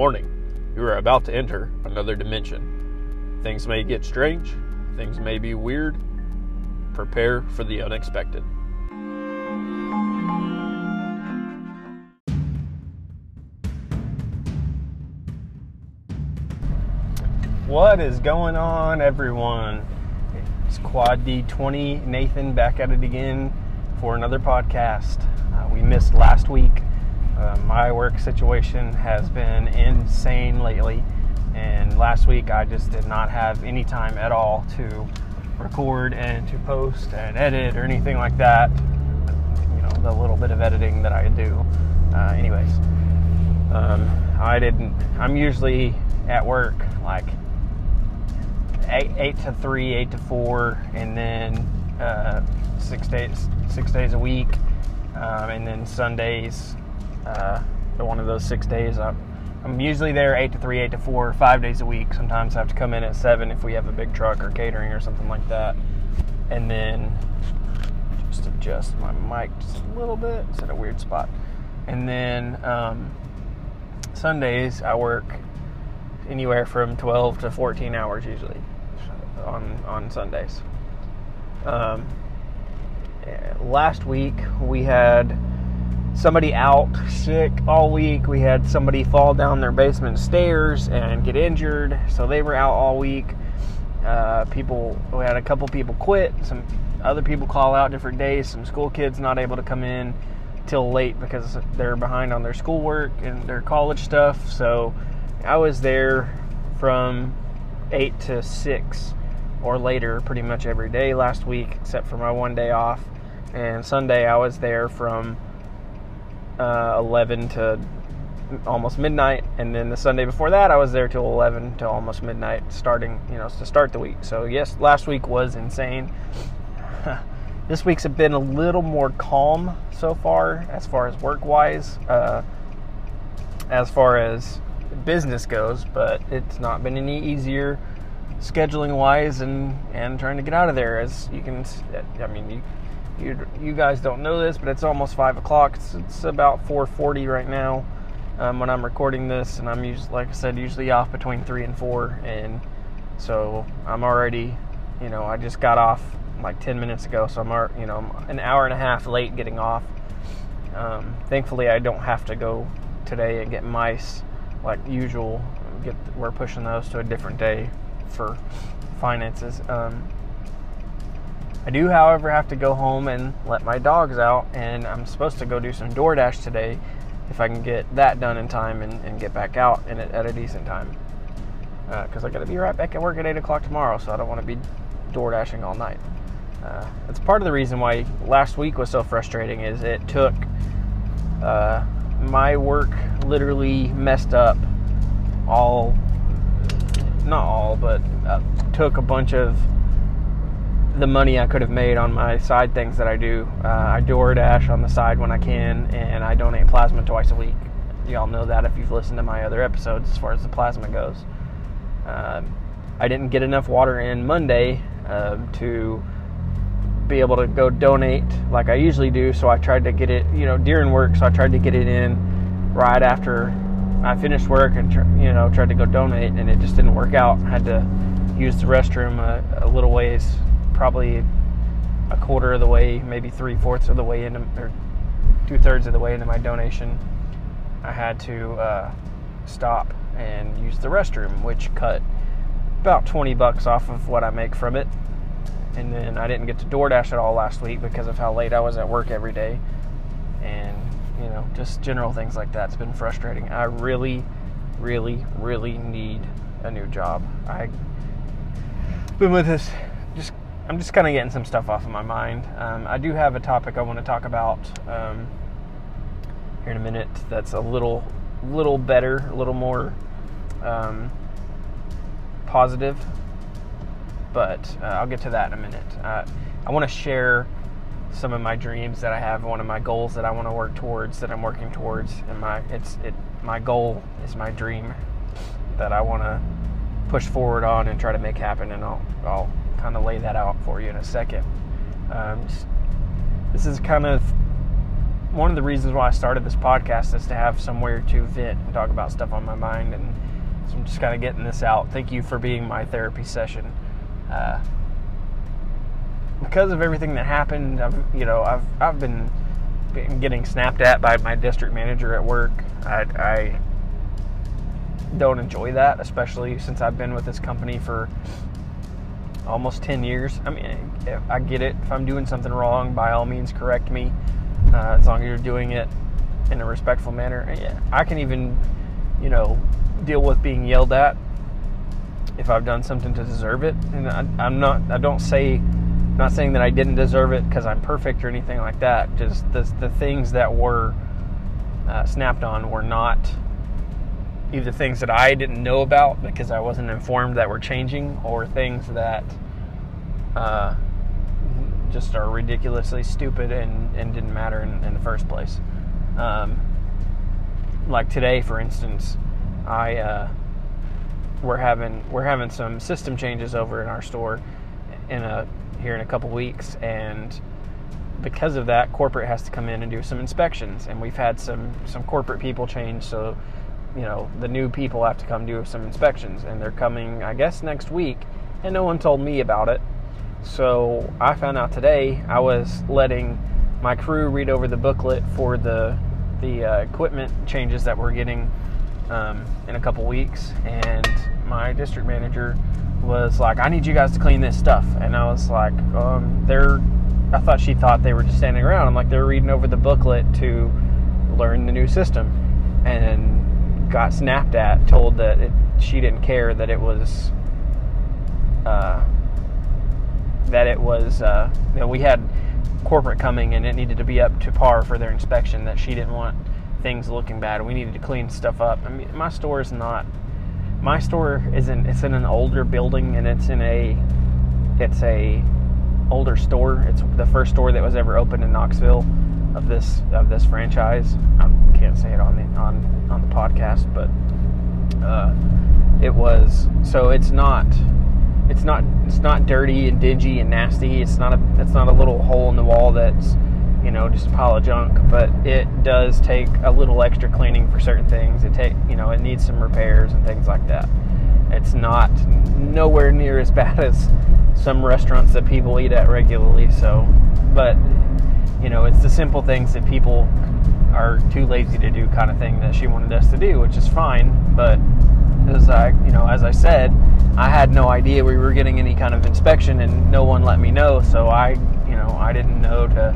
Warning you are about to enter another dimension. Things may get strange, things may be weird. Prepare for the unexpected. What is going on, everyone? It's Quad D20 Nathan back at it again for another podcast. Uh, we missed last week. Uh, my work situation has been insane lately, and last week I just did not have any time at all to record and to post and edit or anything like that. You know, the little bit of editing that I do. Uh, anyways, um, I didn't. I'm usually at work like eight, eight to three, eight to four, and then uh, six days six days a week, um, and then Sundays. Uh, one of those six days, I'm, I'm usually there eight to three, eight to four, five days a week. Sometimes I have to come in at seven if we have a big truck or catering or something like that, and then just adjust my mic just a little bit. It's at a weird spot, and then um, Sundays I work anywhere from 12 to 14 hours usually on on Sundays. Um, last week we had somebody out sick all week. We had somebody fall down their basement stairs and get injured, so they were out all week. Uh, people, we had a couple people quit. Some other people call out different days. Some school kids not able to come in till late because they're behind on their schoolwork and their college stuff. So I was there from eight to six or later pretty much every day last week, except for my one day off. And Sunday I was there from uh, 11 to almost midnight, and then the Sunday before that I was there till 11 to almost midnight, starting you know to start the week. So yes, last week was insane. this week's been a little more calm so far, as far as work wise, uh, as far as business goes, but it's not been any easier scheduling wise and and trying to get out of there as you can i mean you you, you guys don't know this but it's almost five o'clock it's, it's about 4.40 right now um, when i'm recording this and i'm usually like i said usually off between three and four and so i'm already you know i just got off like 10 minutes ago so i'm you know I'm an hour and a half late getting off um, thankfully i don't have to go today and get mice like usual get we're pushing those to a different day for finances. Um, I do, however, have to go home and let my dogs out, and I'm supposed to go do some DoorDash today if I can get that done in time and, and get back out in it at a decent time. Because uh, I got to be right back at work at 8 o'clock tomorrow, so I don't want to be door dashing all night. Uh, that's part of the reason why last week was so frustrating is it took uh, my work literally messed up all not all, but uh, took a bunch of the money I could have made on my side things that I do. Uh, I DoorDash on the side when I can, and I donate plasma twice a week. Y'all know that if you've listened to my other episodes as far as the plasma goes. Um, I didn't get enough water in Monday uh, to be able to go donate like I usually do, so I tried to get it, you know, during work, so I tried to get it in right after I finished work and you know tried to go donate, and it just didn't work out. I had to use the restroom a, a little ways, probably a quarter of the way, maybe three fourths of the way into, or two thirds of the way into my donation. I had to uh, stop and use the restroom, which cut about 20 bucks off of what I make from it. And then I didn't get to DoorDash at all last week because of how late I was at work every day. And you know, just general things like that. It's been frustrating. I really, really, really need a new job. I've been with this, I'm just kind of getting some stuff off of my mind. Um, I do have a topic I want to talk about um, here in a minute. That's a little, little better, a little more um, positive. But uh, I'll get to that in a minute. Uh, I want to share some of my dreams that I have, one of my goals that I want to work towards, that I'm working towards, and my it's it my goal is my dream that I want to push forward on and try to make happen, and I'll I'll kind of lay that out for you in a second. Um, this is kind of one of the reasons why I started this podcast is to have somewhere to vent and talk about stuff on my mind. And so I'm just kind of getting this out. Thank you for being my therapy session. Uh, because of everything that happened, I've you know I've I've been, been getting snapped at by my district manager at work. I, I don't enjoy that, especially since I've been with this company for almost 10 years. I mean, I get it. If I'm doing something wrong, by all means, correct me. Uh, as long as you're doing it in a respectful manner. Yeah, I can even, you know, deal with being yelled at if I've done something to deserve it. And I, I'm not. I don't say not saying that I didn't deserve it because I'm perfect or anything like that. Just the, the things that were uh, snapped on were not either things that I didn't know about because I wasn't informed that were changing, or things that uh, just are ridiculously stupid and, and didn't matter in, in the first place. Um, like today, for instance, I uh, we're having we're having some system changes over in our store in a here in a couple weeks, and because of that, corporate has to come in and do some inspections. And we've had some some corporate people change, so you know the new people have to come do some inspections, and they're coming, I guess, next week. And no one told me about it, so I found out today. I was letting my crew read over the booklet for the the uh, equipment changes that we're getting um, in a couple weeks, and my district manager was like, I need you guys to clean this stuff. And I was like, um, they're, I thought she thought they were just standing around. I'm like, they're reading over the booklet to learn the new system. And got snapped at, told that it, she didn't care that it was, uh, that it was, uh, we had corporate coming and it needed to be up to par for their inspection, that she didn't want things looking bad. We needed to clean stuff up. I mean, my store is not my store is in it's in an older building and it's in a it's a older store. It's the first store that was ever opened in Knoxville of this of this franchise. I can't say it on the on on the podcast, but uh, it was so it's not it's not it's not dirty and dingy and nasty. It's not a it's not a little hole in the wall that's you know just a pile of junk but it does take a little extra cleaning for certain things it take you know it needs some repairs and things like that it's not nowhere near as bad as some restaurants that people eat at regularly so but you know it's the simple things that people are too lazy to do kind of thing that she wanted us to do which is fine but as i you know as i said i had no idea we were getting any kind of inspection and no one let me know so i you know i didn't know to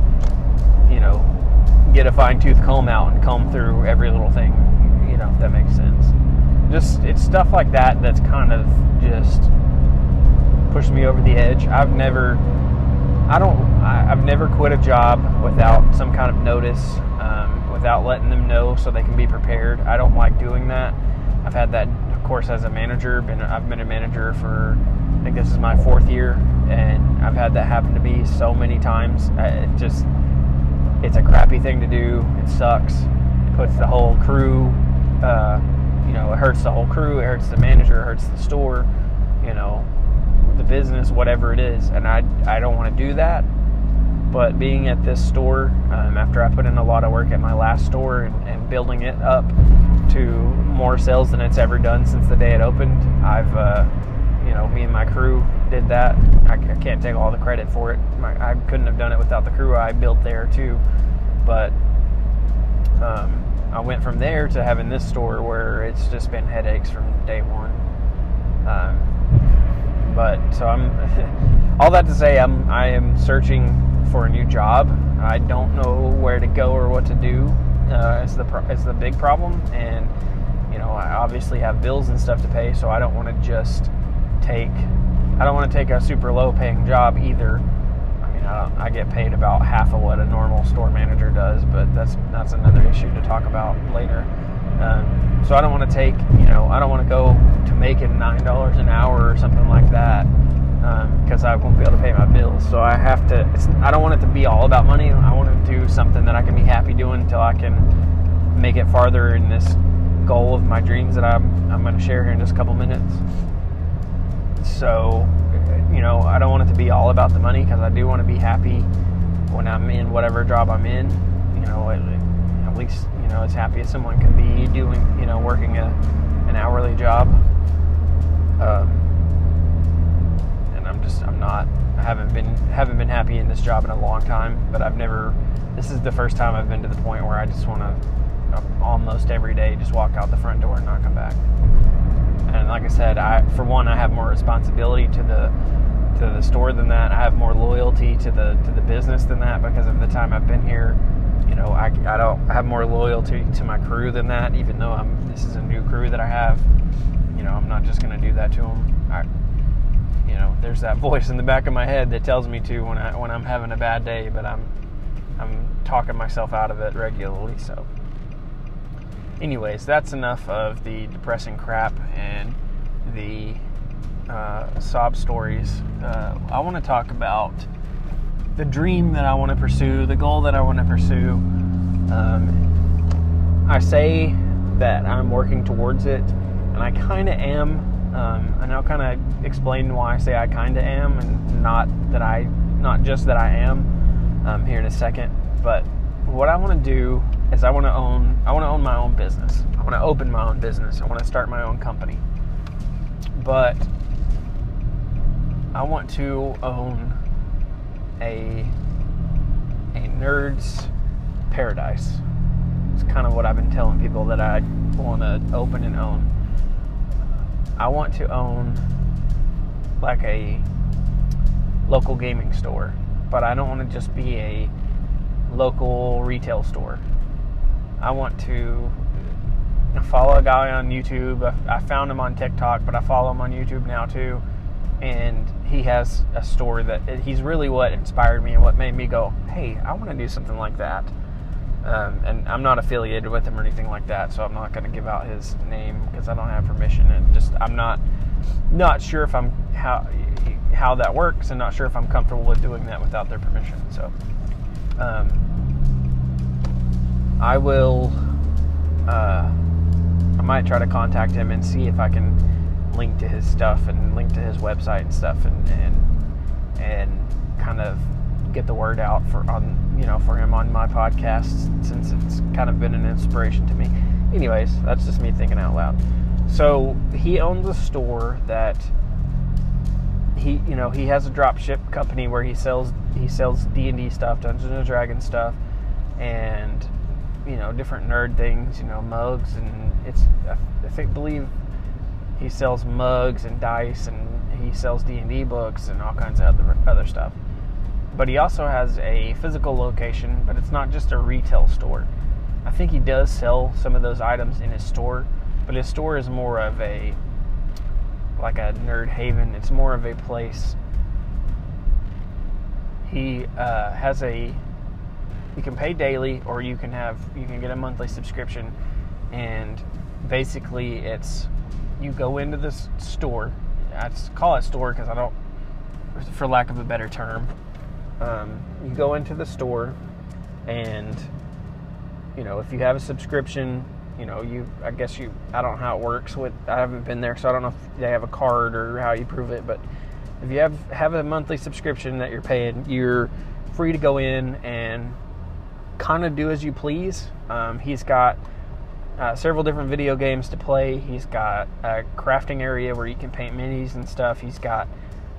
you know, get a fine tooth comb out and comb through every little thing, you know, if that makes sense. Just, it's stuff like that that's kind of just pushed me over the edge. I've never, I don't, I, have never quit a job without some kind of notice, um, without letting them know so they can be prepared. I don't like doing that. I've had that, of course, as a manager. Been, I've been a manager for, I think this is my fourth year, and I've had that happen to me so many times. It just, it's a crappy thing to do. It sucks. It puts the whole crew, uh, you know, it hurts the whole crew. It hurts the manager. It hurts the store. You know, the business, whatever it is. And I, I don't want to do that. But being at this store, um, after I put in a lot of work at my last store and, and, building it up to more sales than it's ever done since the day it opened, I've, uh, you know, me and my crew did that. I, I can't take all the credit for it. My, I couldn't have done it without the crew I built there too. But um, I went from there to having this store where it's just been headaches from day one. Um, but so I'm all that to say I'm I am searching for a new job. I don't know where to go or what to do. Uh, it's the it's the big problem, and you know I obviously have bills and stuff to pay, so I don't want to just take I don't want to take a super low paying job either. I mean, I, I, get paid about half of what a normal store manager does, but that's that's another issue to talk about later. Um, so I don't want to take, you know, I don't want to go to making nine dollars an hour or something like that because um, I won't be able to pay my bills. So I have to. I don't want it to be all about money. I want to do something that I can be happy doing until I can make it farther in this goal of my dreams that I'm I'm going to share here in just a couple minutes. So, you know, I don't want it to be all about the money because I do want to be happy when I'm in whatever job I'm in. you know, at, at least you know as happy as someone can be doing, you know, working a an hourly job. Um, and I'm just I'm not I haven't been haven't been happy in this job in a long time, but I've never. This is the first time I've been to the point where I just want to almost every day just walk out the front door and not come back. And like I said, I for one I have more responsibility to the to the store than that. I have more loyalty to the to the business than that because of the time I've been here. You know, I, I don't have more loyalty to my crew than that. Even though I'm this is a new crew that I have, you know, I'm not just to do that to them. I, you know, there's that voice in the back of my head that tells me to when I when I'm having a bad day, but I'm I'm talking myself out of it regularly. So, anyways, that's enough of the depressing crap and the uh, sob stories. Uh, I want to talk about the dream that I want to pursue, the goal that I want to pursue. Um, I say that I'm working towards it, and I kind of am. Um, and I'll kind of explain why I say I kind of am, and not that I, not just that I am, um, here in a second. But what I want to do is I want to own, I want to own my own business. I want to open my own business. I want to start my own company. But I want to own a a nerd's paradise. It's kind of what I've been telling people that I want to open and own. I want to own like a local gaming store, but I don't want to just be a local retail store. I want to follow a guy on YouTube. I found him on TikTok, but I follow him on YouTube now too. And he has a story that he's really what inspired me and what made me go, hey, I want to do something like that. Um, and I'm not affiliated with him or anything like that, so I'm not going to give out his name because I don't have permission. And just I'm not not sure if I'm how how that works, and not sure if I'm comfortable with doing that without their permission. So um, I will. Uh, I might try to contact him and see if I can link to his stuff and link to his website and stuff, and and and kind of get the word out for on you know for him on my podcast since it's kind of been an inspiration to me. Anyways, that's just me thinking out loud. So he owns a store that he you know he has a drop ship company where he sells he sells D and D stuff, Dungeons and Dragons stuff, and you know different nerd things, you know mugs and it's I think believe he sells mugs and dice and he sells D and D books and all kinds of other other stuff but he also has a physical location, but it's not just a retail store. I think he does sell some of those items in his store, but his store is more of a like a nerd haven. It's more of a place. He uh, has a you can pay daily or you can have you can get a monthly subscription and basically it's you go into this store I call it store because I don't for lack of a better term um, you go into the store and you know if you have a subscription you know you i guess you i don't know how it works with i haven't been there so i don't know if they have a card or how you prove it but if you have have a monthly subscription that you're paying you're free to go in and kind of do as you please. Um, he's got uh, several different video games to play he's got a crafting area where you can paint minis and stuff he's got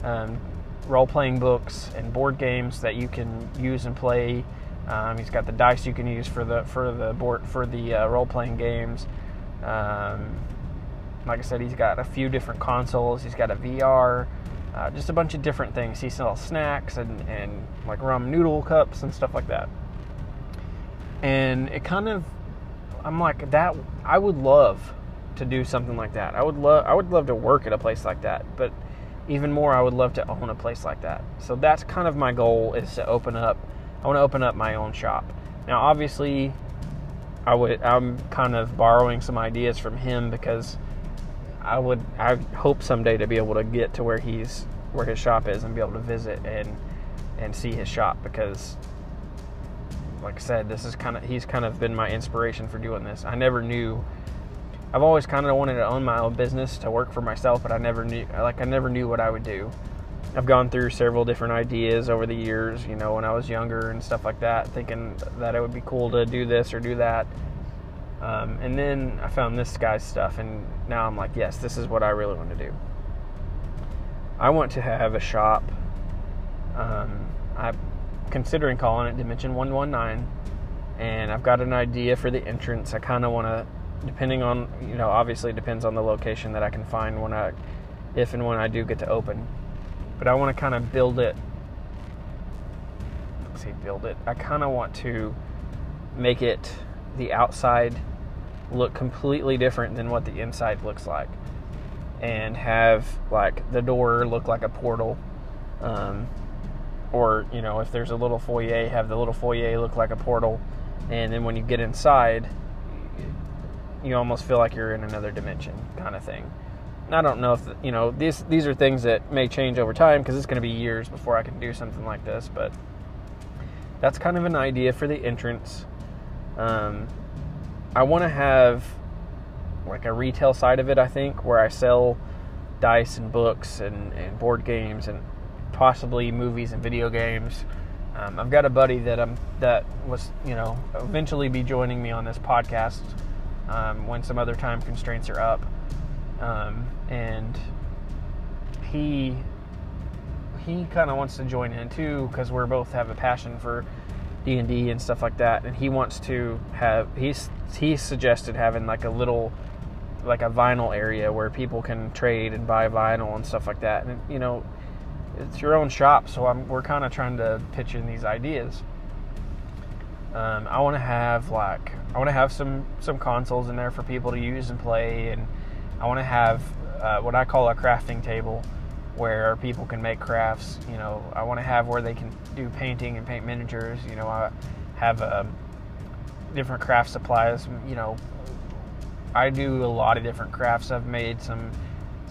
um, role playing books and board games that you can use and play. Um, he's got the dice you can use for the for the board for the uh, role playing games. Um, like I said, he's got a few different consoles. He's got a VR, uh, just a bunch of different things. He sells snacks and, and like ramen noodle cups and stuff like that. And it kind of, I'm like that. I would love to do something like that. I would love. I would love to work at a place like that, but even more i would love to own a place like that so that's kind of my goal is to open up i want to open up my own shop now obviously i would i'm kind of borrowing some ideas from him because i would i hope someday to be able to get to where he's where his shop is and be able to visit and and see his shop because like i said this is kind of he's kind of been my inspiration for doing this i never knew I've always kind of wanted to own my own business to work for myself, but I never knew like I never knew what I would do. I've gone through several different ideas over the years, you know, when I was younger and stuff like that, thinking that it would be cool to do this or do that. Um, and then I found this guy's stuff, and now I'm like, yes, this is what I really want to do. I want to have a shop. Um, I'm considering calling it Dimension 119, and I've got an idea for the entrance. I kind of want to, depending on, you know, obviously depends on the location that I can find when I, if and when I do get to open but I want to kind of build it. Let's see, build it. I kind of want to make it the outside look completely different than what the inside looks like, and have like the door look like a portal, um, or you know, if there's a little foyer, have the little foyer look like a portal, and then when you get inside, you almost feel like you're in another dimension, kind of thing. I don't know if you know these these are things that may change over time because it's going to be years before I can do something like this. But that's kind of an idea for the entrance. Um, I want to have like a retail side of it. I think where I sell dice and books and, and board games and possibly movies and video games. Um, I've got a buddy that I'm that was you know eventually be joining me on this podcast um, when some other time constraints are up. Um, and he he kind of wants to join in too because we're both have a passion for D and D and stuff like that, and he wants to have he's he suggested having like a little like a vinyl area where people can trade and buy vinyl and stuff like that, and you know it's your own shop, so I'm, we're kind of trying to pitch in these ideas. Um, I want to have like I want to have some some consoles in there for people to use and play and I want to have uh, what I call a crafting table where people can make crafts. You know, I want to have where they can do painting and paint miniatures. You know, I have um, different craft supplies. You know, I do a lot of different crafts. I've made some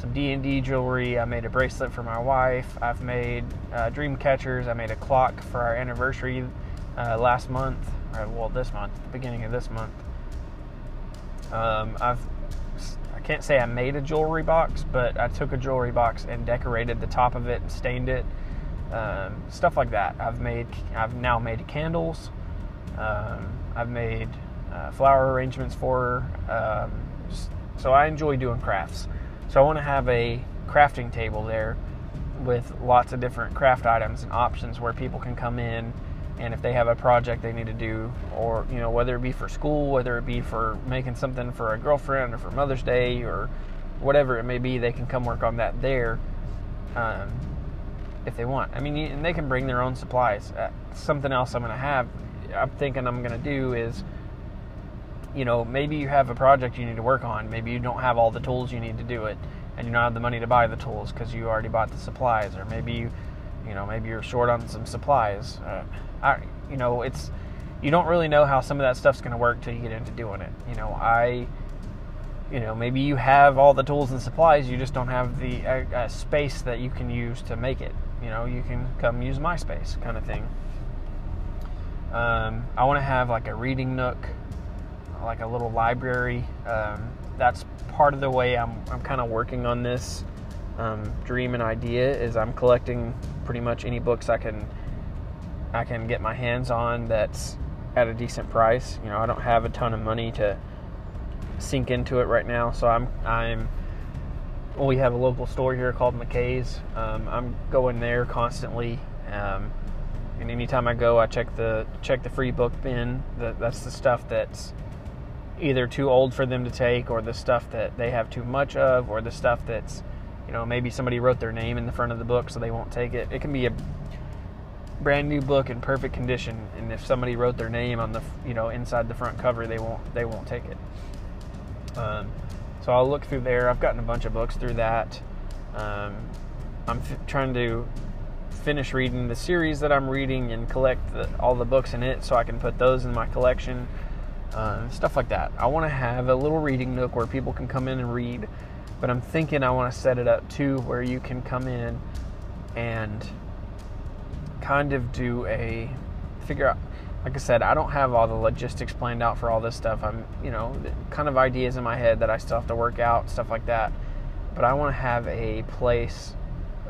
some D and D jewelry. I made a bracelet for my wife. I've made uh, dream catchers. I made a clock for our anniversary uh, last month. Or, well, this month, the beginning of this month. Um, I've I can't say I made a jewelry box, but I took a jewelry box and decorated the top of it and stained it, um, stuff like that. I've made, I've now made candles. Um, I've made uh, flower arrangements for. Um, so I enjoy doing crafts. So I want to have a crafting table there with lots of different craft items and options where people can come in and if they have a project they need to do or you know whether it be for school whether it be for making something for a girlfriend or for mother's day or whatever it may be they can come work on that there um, if they want. I mean and they can bring their own supplies. Uh, something else i'm going to have i'm thinking i'm going to do is you know maybe you have a project you need to work on maybe you don't have all the tools you need to do it and you don't have the money to buy the tools because you already bought the supplies or maybe you you know maybe you're short on some supplies uh, I, you know, it's you don't really know how some of that stuff's going to work till you get into doing it. You know, I, you know, maybe you have all the tools and supplies, you just don't have the uh, space that you can use to make it. You know, you can come use my space, kind of thing. Um, I want to have like a reading nook, like a little library. Um, that's part of the way I'm, I'm kind of working on this um, dream and idea is I'm collecting pretty much any books I can I can get my hands on that's at a decent price. You know, I don't have a ton of money to sink into it right now, so I'm I'm. Well, we have a local store here called McKay's. Um, I'm going there constantly, um, and anytime I go, I check the check the free book bin. The, that's the stuff that's either too old for them to take, or the stuff that they have too much of, or the stuff that's you know maybe somebody wrote their name in the front of the book so they won't take it. It can be a brand new book in perfect condition, and if somebody wrote their name on the you know inside the front cover, they won't they won't take it. Um, so I'll look through there. I've gotten a bunch of books through that. Um, I'm f- trying to finish reading the series that I'm reading and collect the, all the books in it, so I can put those in my collection. Uh, stuff like that. I want to have a little reading nook where people can come in and read, but I'm thinking I want to set it up too where you can come in and kind of do a figure out like I said, I don't have all the logistics planned out for all this stuff. I'm, you know, kind of ideas in my head that I still have to work out, stuff like that. But I want to have a place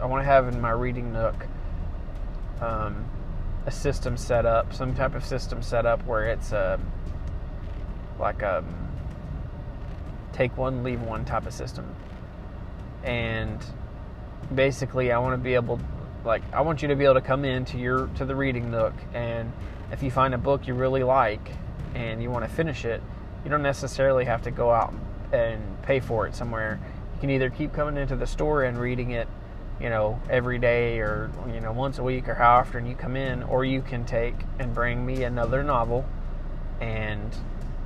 I want to have in my reading nook um, a system set up, some type of system set up where it's a like a take one, leave one type of system. And basically, I want to be able, like, I want you to be able to come into your to the reading nook, and if you find a book you really like and you want to finish it, you don't necessarily have to go out and pay for it somewhere. You can either keep coming into the store and reading it, you know, every day or you know once a week or how often you come in, or you can take and bring me another novel, and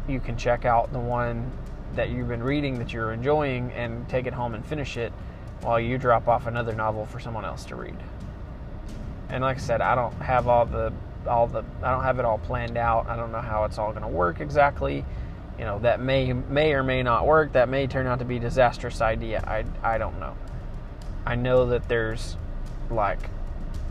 you can check out the one that you've been reading that you're enjoying and take it home and finish it while you drop off another novel for someone else to read. And like I said, I don't have all the all the I don't have it all planned out. I don't know how it's all going to work exactly. You know, that may may or may not work. That may turn out to be a disastrous idea. I I don't know. I know that there's like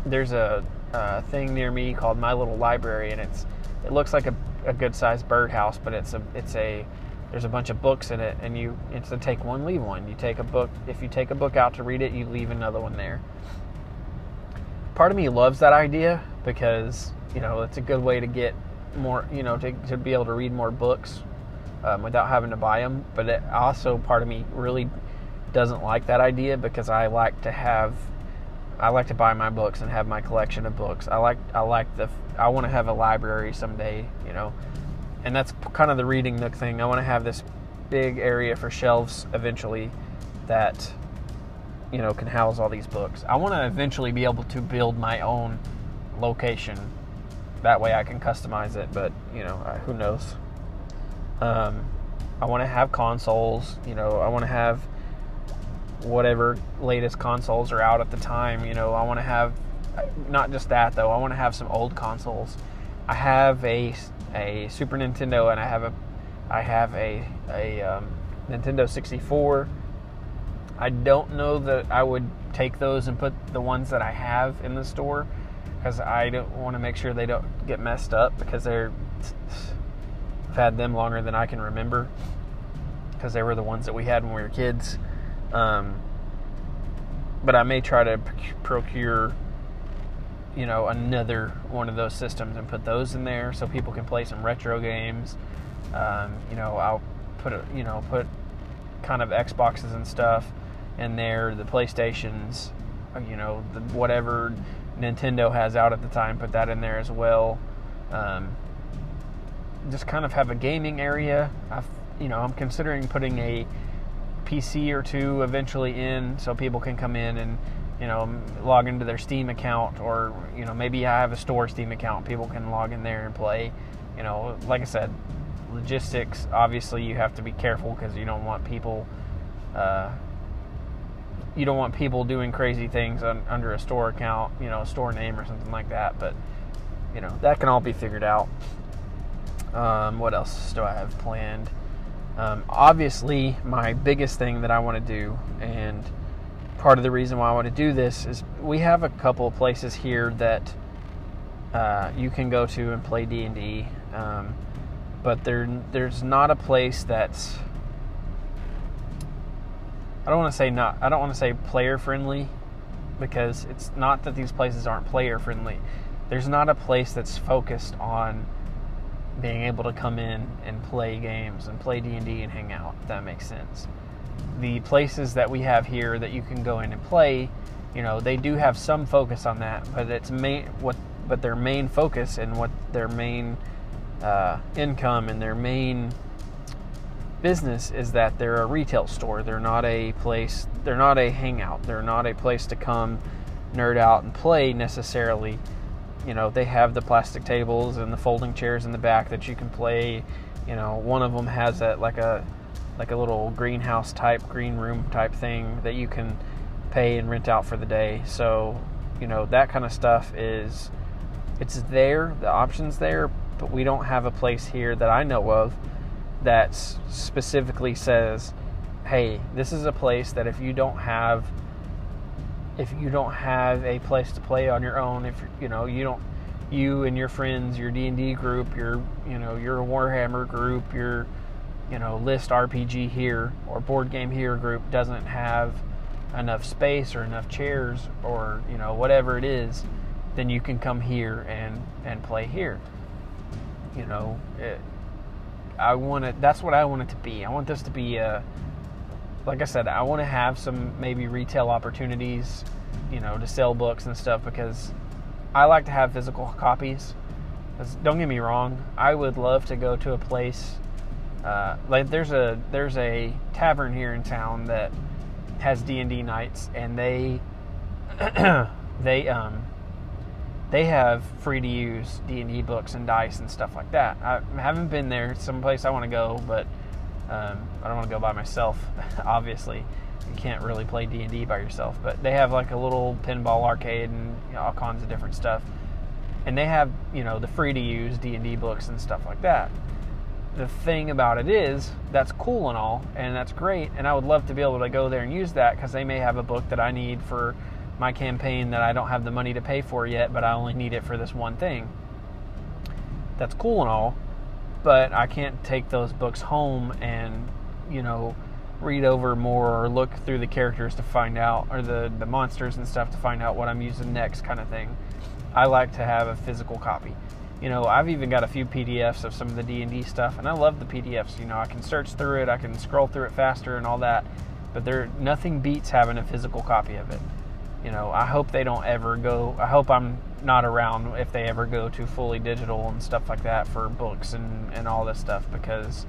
there's a, a thing near me called My Little Library and it's it looks like a, a good sized birdhouse, but it's a it's a there's a bunch of books in it and you it's a take one leave one. You take a book if you take a book out to read it you leave another one there. Part of me loves that idea because you know it's a good way to get more you know to, to be able to read more books um, without having to buy them but it also part of me really doesn't like that idea because i like to have i like to buy my books and have my collection of books i like i like the i want to have a library someday you know and that's kind of the reading nook thing. I want to have this big area for shelves eventually that you know can house all these books. I want to eventually be able to build my own location. That way I can customize it, but you know, who knows. Um, I want to have consoles, you know, I want to have whatever latest consoles are out at the time, you know, I want to have not just that though. I want to have some old consoles. I have a a Super Nintendo and I have a I have a a um, Nintendo 64. I don't know that I would take those and put the ones that I have in the store because I don't want to make sure they don't get messed up because they're I've had them longer than I can remember because they were the ones that we had when we were kids. Um, but I may try to procure you know another one of those systems and put those in there so people can play some retro games. Um, you know, I'll put a, you know put kind of Xboxes and stuff in there, the PlayStations, uh, you know, the, whatever Nintendo has out at the time, put that in there as well. Um, just kind of have a gaming area. I've, you know, I'm considering putting a PC or two eventually in so people can come in and you know, log into their Steam account, or you know, maybe I have a store Steam account. People can log in there and play. You know, like I said, logistics. Obviously, you have to be careful because you don't want people. Uh, you don't want people doing crazy things on, under a store account, you know, a store name or something like that. But you know, that can all be figured out. Um, what else do I have planned? Um, obviously, my biggest thing that I want to do, and part of the reason why I want to do this is we have a couple of places here that uh, you can go to and play D and D, um, but there there's not a place that's I don't want to say not I don't want to say player friendly because it's not that these places aren't player friendly. There's not a place that's focused on being able to come in and play games and play D and D and hang out. If that makes sense the places that we have here that you can go in and play, you know, they do have some focus on that, but it's main what but their main focus and what their main uh, income and their main business is that they're a retail store. They're not a place. They're not a hangout. They're not a place to come nerd out and play necessarily. You know, they have the plastic tables and the folding chairs in the back that you can play. You know, one of them has that like a like a little greenhouse type, green room type thing that you can pay and rent out for the day. So, you know, that kind of stuff is it's there, the options there, but we don't have a place here that I know of that specifically says, "Hey, this is a place that if you don't have if you don't have a place to play on your own, if you know, you don't you and your friends, your D&D group, your you know, your Warhammer group, your you know list RPG here or board game here group doesn't have enough space or enough chairs or you know whatever it is, then you can come here and and play here. You know, it, I want it. That's what I want it to be. I want this to be a like I said, I want to have some maybe retail opportunities, you know, to sell books and stuff because I like to have physical copies. Don't get me wrong, I would love to go to a place uh, like there's a there's a tavern here in town that has D and D nights, and they they um they have free to use D and D books and dice and stuff like that. I haven't been there. It's someplace I want to go, but um, I don't want to go by myself. Obviously, you can't really play D and D by yourself. But they have like a little pinball arcade and you know, all kinds of different stuff, and they have you know the free to use D and D books and stuff like that. The thing about it is that's cool and all, and that's great, and I would love to be able to go there and use that because they may have a book that I need for my campaign that I don't have the money to pay for yet, but I only need it for this one thing. That's cool and all, but I can't take those books home and, you know, read over more or look through the characters to find out, or the, the monsters and stuff to find out what I'm using next, kind of thing. I like to have a physical copy. You know, I've even got a few PDFs of some of the D&D stuff, and I love the PDFs. You know, I can search through it, I can scroll through it faster and all that, but there nothing beats having a physical copy of it. You know, I hope they don't ever go. I hope I'm not around if they ever go to fully digital and stuff like that for books and, and all this stuff because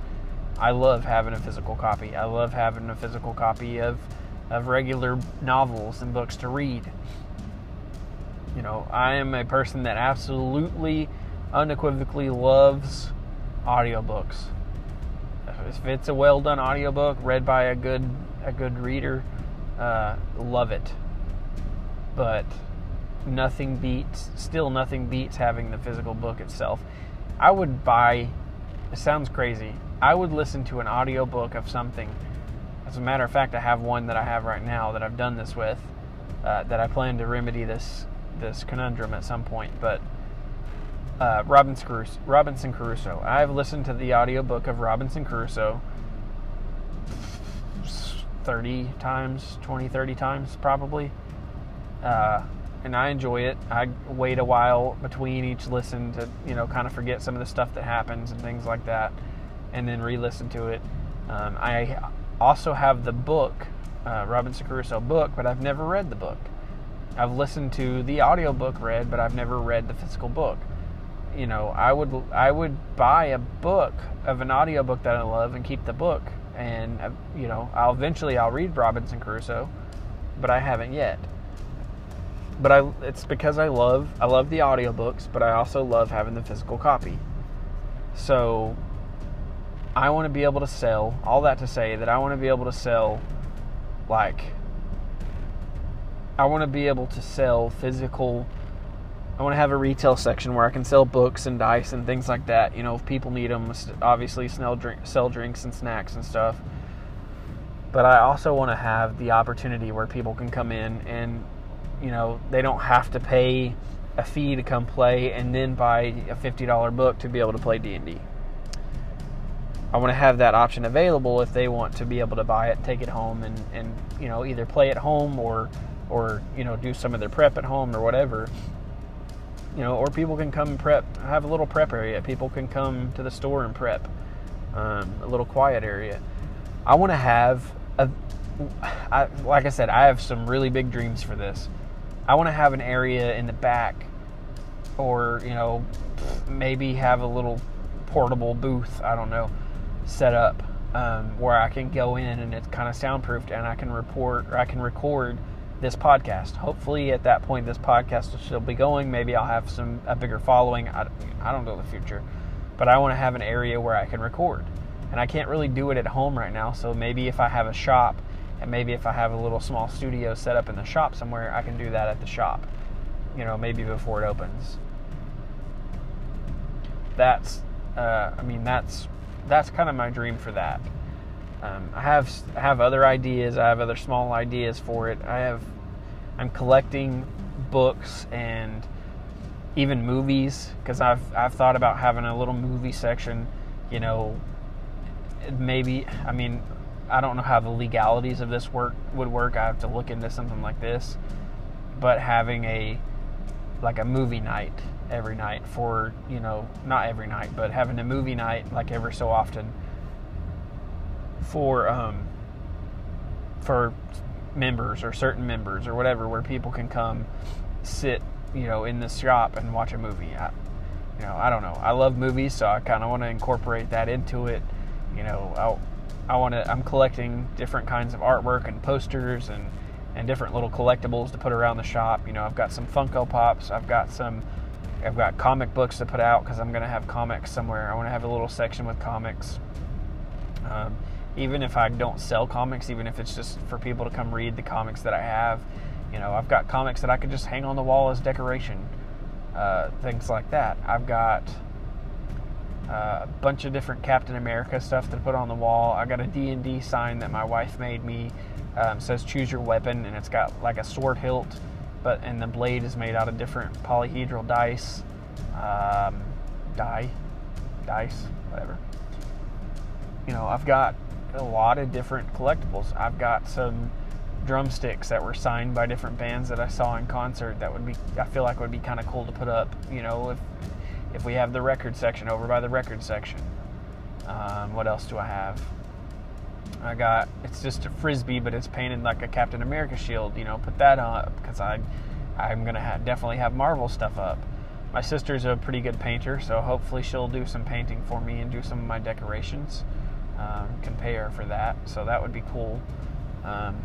I love having a physical copy. I love having a physical copy of, of regular novels and books to read. You know, I am a person that absolutely, unequivocally loves audiobooks. If it's a well done audiobook read by a good a good reader, uh, love it. But nothing beats still nothing beats having the physical book itself. I would buy it sounds crazy i would listen to an audiobook of something. As a matter of fact i have one that i have right now that i've done this with uh, that i plan to remedy this this conundrum at some point but uh, robinson, crusoe, robinson crusoe. I've listened to the audiobook of robinson crusoe 30 times 20 30 times probably. Uh, and I enjoy it. I wait a while between each listen to you know kind of forget some of the stuff that happens and things like that, and then re-listen to it. Um, I also have the book, uh, Robinson Crusoe book, but I've never read the book. I've listened to the audiobook read, but I've never read the physical book. You know, I would I would buy a book of an audiobook that I love and keep the book, and uh, you know, I'll eventually I'll read Robinson Crusoe, but I haven't yet but I it's because I love I love the audiobooks, but I also love having the physical copy. So I want to be able to sell all that to say that I want to be able to sell like I want to be able to sell physical I want to have a retail section where I can sell books and dice and things like that. You know, if people need them, obviously drink, sell drinks and snacks and stuff. But I also want to have the opportunity where people can come in and you know they don't have to pay a fee to come play and then buy a $50 book to be able to play D&D. I want to have that option available if they want to be able to buy it, take it home and, and you know either play at home or or you know do some of their prep at home or whatever. You know, or people can come prep, have a little prep area. People can come to the store and prep, um, a little quiet area. I want to have a, I, like I said, I have some really big dreams for this. I want to have an area in the back, or you know, maybe have a little portable booth. I don't know, set up um, where I can go in and it's kind of soundproofed, and I can report or I can record this podcast. Hopefully, at that point, this podcast will still be going. Maybe I'll have some a bigger following. I, I don't know the future, but I want to have an area where I can record, and I can't really do it at home right now. So maybe if I have a shop and maybe if I have a little small studio set up in the shop somewhere, I can do that at the shop. You know, maybe before it opens. That's, uh, I mean, that's that's kind of my dream for that. Um, I have I have other ideas. I have other small ideas for it. I have I'm collecting books and even movies because I've I've thought about having a little movie section. You know, maybe I mean I don't know how the legalities of this work would work. I have to look into something like this. But having a like a movie night every night for you know not every night, but having a movie night like every so often for um, for members or certain members or whatever, where people can come sit you know in the shop and watch a movie. I, you know, I don't know. I love movies, so I kind of want to incorporate that into it. You know, I, I want to. I'm collecting different kinds of artwork and posters and and different little collectibles to put around the shop. You know, I've got some Funko Pops. I've got some. I've got comic books to put out because I'm going to have comics somewhere. I want to have a little section with comics. Um, even if I don't sell comics, even if it's just for people to come read the comics that I have, you know, I've got comics that I could just hang on the wall as decoration, uh, things like that. I've got uh, a bunch of different Captain America stuff to put on the wall. I got a D&D sign that my wife made me. Um, says choose your weapon, and it's got like a sword hilt, but and the blade is made out of different polyhedral dice, um, die, dice, whatever. You know, I've got a lot of different collectibles. I've got some drumsticks that were signed by different bands that I saw in concert that would be I feel like would be kind of cool to put up. You know, if if we have the record section over by the record section. Um, what else do I have? I got it's just a frisbee, but it's painted like a Captain America shield. You know, put that up because I I'm gonna ha- definitely have Marvel stuff up. My sister's a pretty good painter, so hopefully she'll do some painting for me and do some of my decorations. Um, can pay her for that, so that would be cool. Um,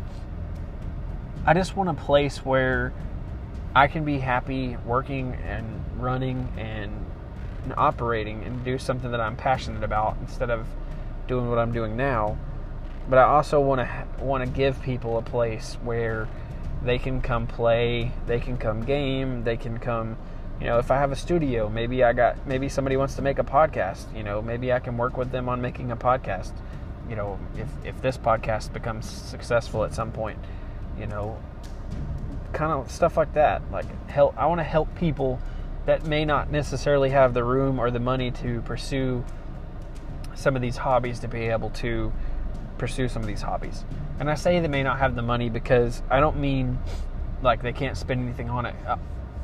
I just want a place where I can be happy working and running and, and operating and do something that I'm passionate about instead of doing what I'm doing now. But I also want to want to give people a place where they can come play, they can come game, they can come you know if i have a studio maybe i got maybe somebody wants to make a podcast you know maybe i can work with them on making a podcast you know if if this podcast becomes successful at some point you know kind of stuff like that like help i want to help people that may not necessarily have the room or the money to pursue some of these hobbies to be able to pursue some of these hobbies and i say they may not have the money because i don't mean like they can't spend anything on it uh,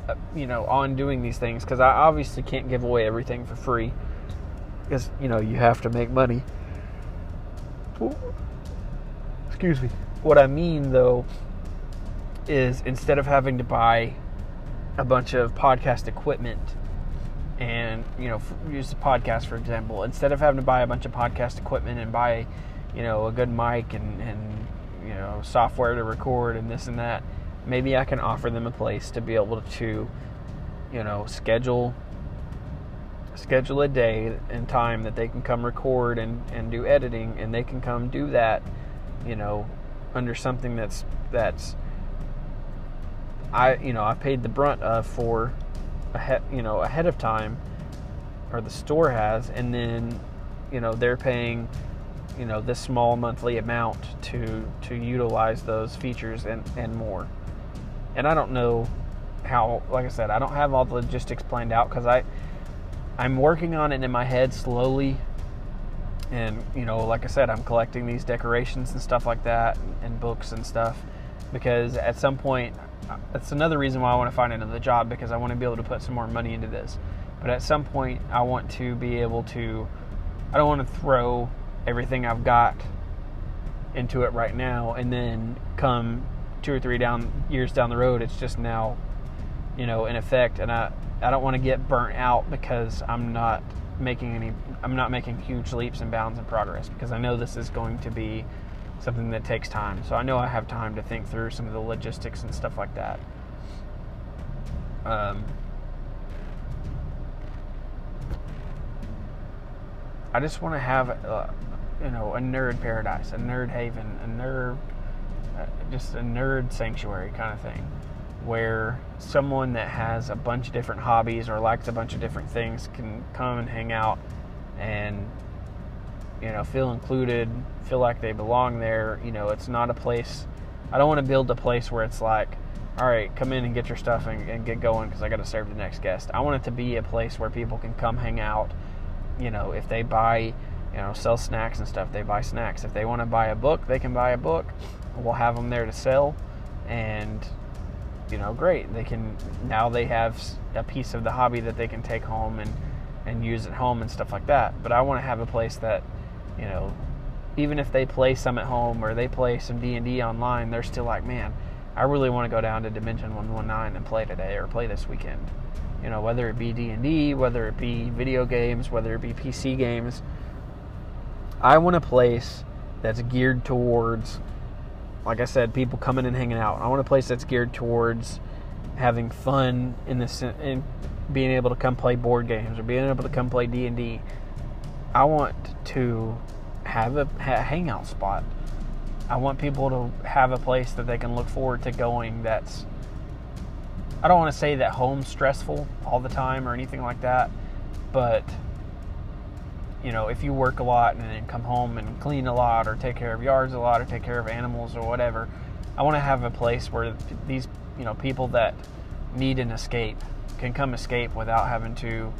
uh, you know, on doing these things because I obviously can't give away everything for free because you know you have to make money. Excuse me. What I mean though is instead of having to buy a bunch of podcast equipment and you know use the podcast for example. Instead of having to buy a bunch of podcast equipment and buy you know a good mic and, and you know software to record and this and that maybe I can offer them a place to be able to, you know, schedule schedule a day and time that they can come record and, and do editing and they can come do that, you know, under something that's that's I you know, I paid the brunt of for ahead you know, ahead of time or the store has and then, you know, they're paying you know this small monthly amount to to utilize those features and and more and I don't know how. Like I said, I don't have all the logistics planned out because I I'm working on it in my head slowly. And you know, like I said, I'm collecting these decorations and stuff like that, and, and books and stuff, because at some point, that's another reason why I want to find another job because I want to be able to put some more money into this. But at some point, I want to be able to. I don't want to throw everything I've got into it right now and then come two or three down years down the road, it's just now, you know, in effect. And I, I don't want to get burnt out because I'm not making any, I'm not making huge leaps and bounds in progress because I know this is going to be something that takes time. So I know I have time to think through some of the logistics and stuff like that. Um, I just want to have, uh, you know, a nerd paradise, a nerd haven, a nerd just a nerd sanctuary kind of thing where someone that has a bunch of different hobbies or likes a bunch of different things can come and hang out and you know feel included feel like they belong there you know it's not a place i don't want to build a place where it's like all right come in and get your stuff and, and get going because i got to serve the next guest i want it to be a place where people can come hang out you know if they buy you know, sell snacks and stuff. They buy snacks. If they want to buy a book, they can buy a book. We'll have them there to sell, and you know, great. They can now they have a piece of the hobby that they can take home and and use at home and stuff like that. But I want to have a place that, you know, even if they play some at home or they play some D and D online, they're still like, man, I really want to go down to Dimension 119 and play today or play this weekend. You know, whether it be D and D, whether it be video games, whether it be PC games. I want a place that's geared towards, like I said, people coming and hanging out. I want a place that's geared towards having fun in this in being able to come play board games or being able to come play D and D. I want to have a, a hangout spot. I want people to have a place that they can look forward to going. That's I don't want to say that home's stressful all the time or anything like that, but you know, if you work a lot and then come home and clean a lot or take care of yards a lot or take care of animals or whatever, I want to have a place where these, you know, people that need an escape can come escape without having to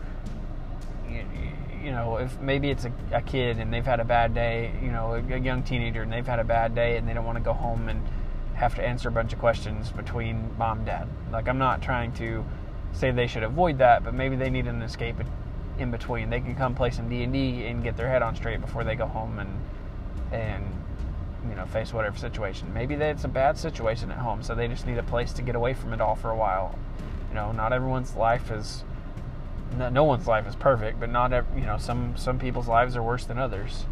you know, if maybe it's a, a, kid and they've had a bad day, you know, a, a, young teenager and they've had a bad day and they don't want to go home and have to answer a bunch of questions between mom and dad. Like, I'm not trying to say they should avoid that, but maybe they need an escape in between. They can come play some D and D and get their head on straight before they go home and and you know face whatever situation. Maybe it's a bad situation at home, so they just need a place to get away from it all for a while. You know, not everyone's life is no, no one's life is perfect, but not every, you know some some people's lives are worse than others.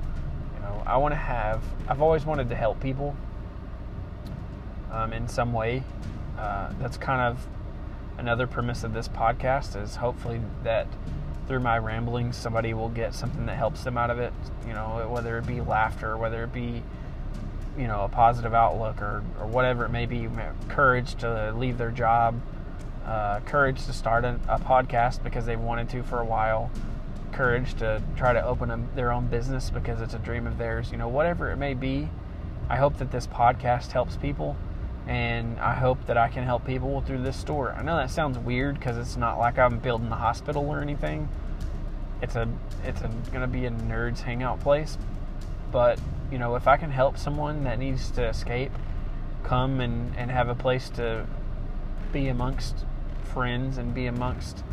You know, I want to have. I've always wanted to help people um, in some way. Uh, that's kind of another premise of this podcast is hopefully that through my ramblings somebody will get something that helps them out of it you know whether it be laughter whether it be you know a positive outlook or, or whatever it may be courage to leave their job uh, courage to start a, a, podcast because they wanted to for a while, courage to try to open a, their own business because it's a dream of theirs, you know, whatever it may be. I hope that this podcast helps people and I hope that I can help people through this store. I know that sounds weird because it's not like I'm building a hospital or anything. It's a it's a, to be a nerds hangout place, but you know if I can help someone that needs to escape, come and and have a place to be amongst friends and be amongst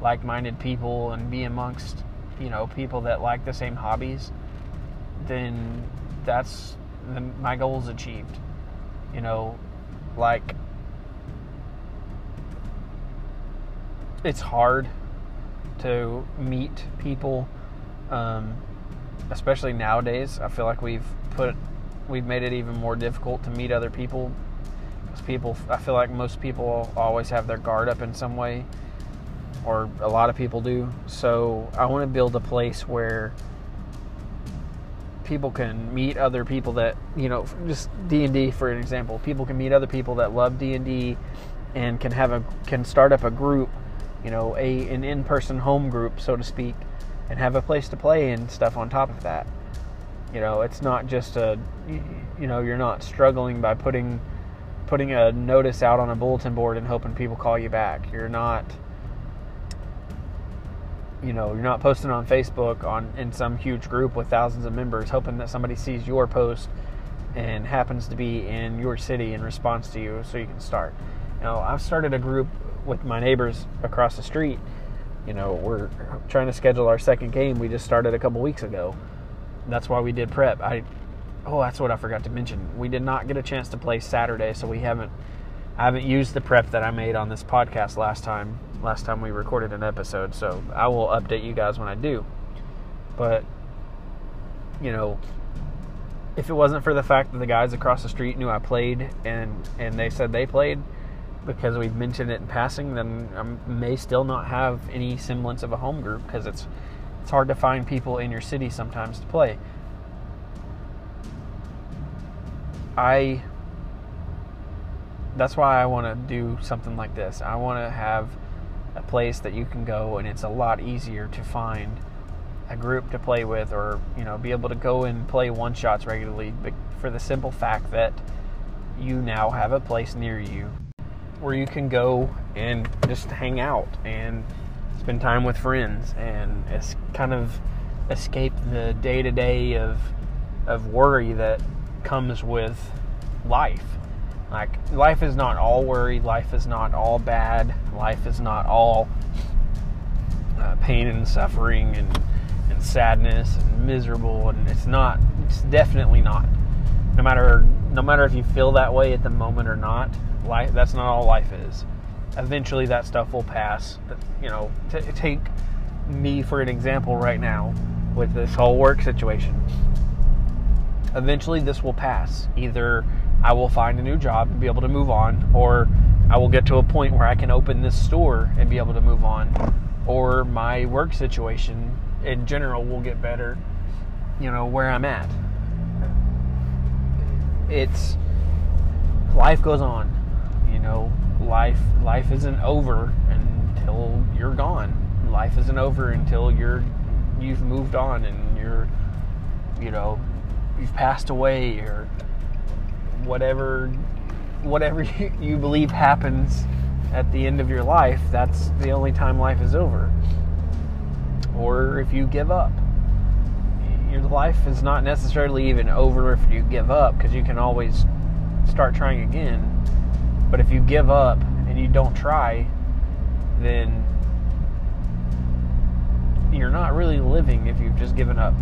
like-minded people and be amongst you know people that like the same hobbies then that's the, my goals achieved. You know like it's hard to meet people um, especially nowadays. I feel like we've put we've made it even more difficult to meet other people people, I feel like most people always have their guard up in some way, or a lot of people do. So I want to build a place where people can meet other people that you know, just D and D for an example. People can meet other people that love D and can have a can start up a group, you know, a an in person home group, so to speak, and have a place to play and stuff on top of that. You know, it's not just a, you know, you're not struggling by putting putting a notice out on a bulletin board and hoping people call you back. You're not you know, you're not posting on Facebook on in some huge group with thousands of members hoping that somebody sees your post and happens to be in your city in response to you so you can start. You know, I've started a group with my neighbors across the street. You know, we're trying to schedule our second game. We just started a couple weeks ago. That's why we did prep. I oh, that's what I forgot to mention. We did not get a chance to play Saturday, so we haven't I haven't used the prep that I made on this podcast last time last time we recorded an episode. So I will update you guys when I do. But you know, if it wasn't for the fact that the guys across the street knew I played and and they said they played because we've mentioned it in passing, then I may still not have any semblance of a home group because it's it's hard to find people in your city sometimes to play. I that's why I want to do something like this. I want to have a place that you can go and it's a lot easier to find a group to play with or, you know, be able to go and play one shots regularly but for the simple fact that you now have a place near you where you can go and just hang out and spend time with friends and it's kind of escape the day to day of of worry that comes with life. Like life is not all worry, life is not all bad, life is not all uh, pain and suffering and and sadness and miserable and it's not it's definitely not. No matter no matter if you feel that way at the moment or not, life that's not all life is. Eventually that stuff will pass. You know, t- take me for an example right now with this whole work situation. Eventually, this will pass. Either I will find a new job and be able to move on, or I will get to a point where I can open this store and be able to move on, or my work situation in general will get better, you know, where I'm at. It's life goes on, you know, life life isn't over until you're gone. Life isn't over until you're you've moved on and you're you know you've passed away or whatever whatever you believe happens at the end of your life that's the only time life is over or if you give up your life is not necessarily even over if you give up because you can always start trying again but if you give up and you don't try then you're not really living if you've just given up.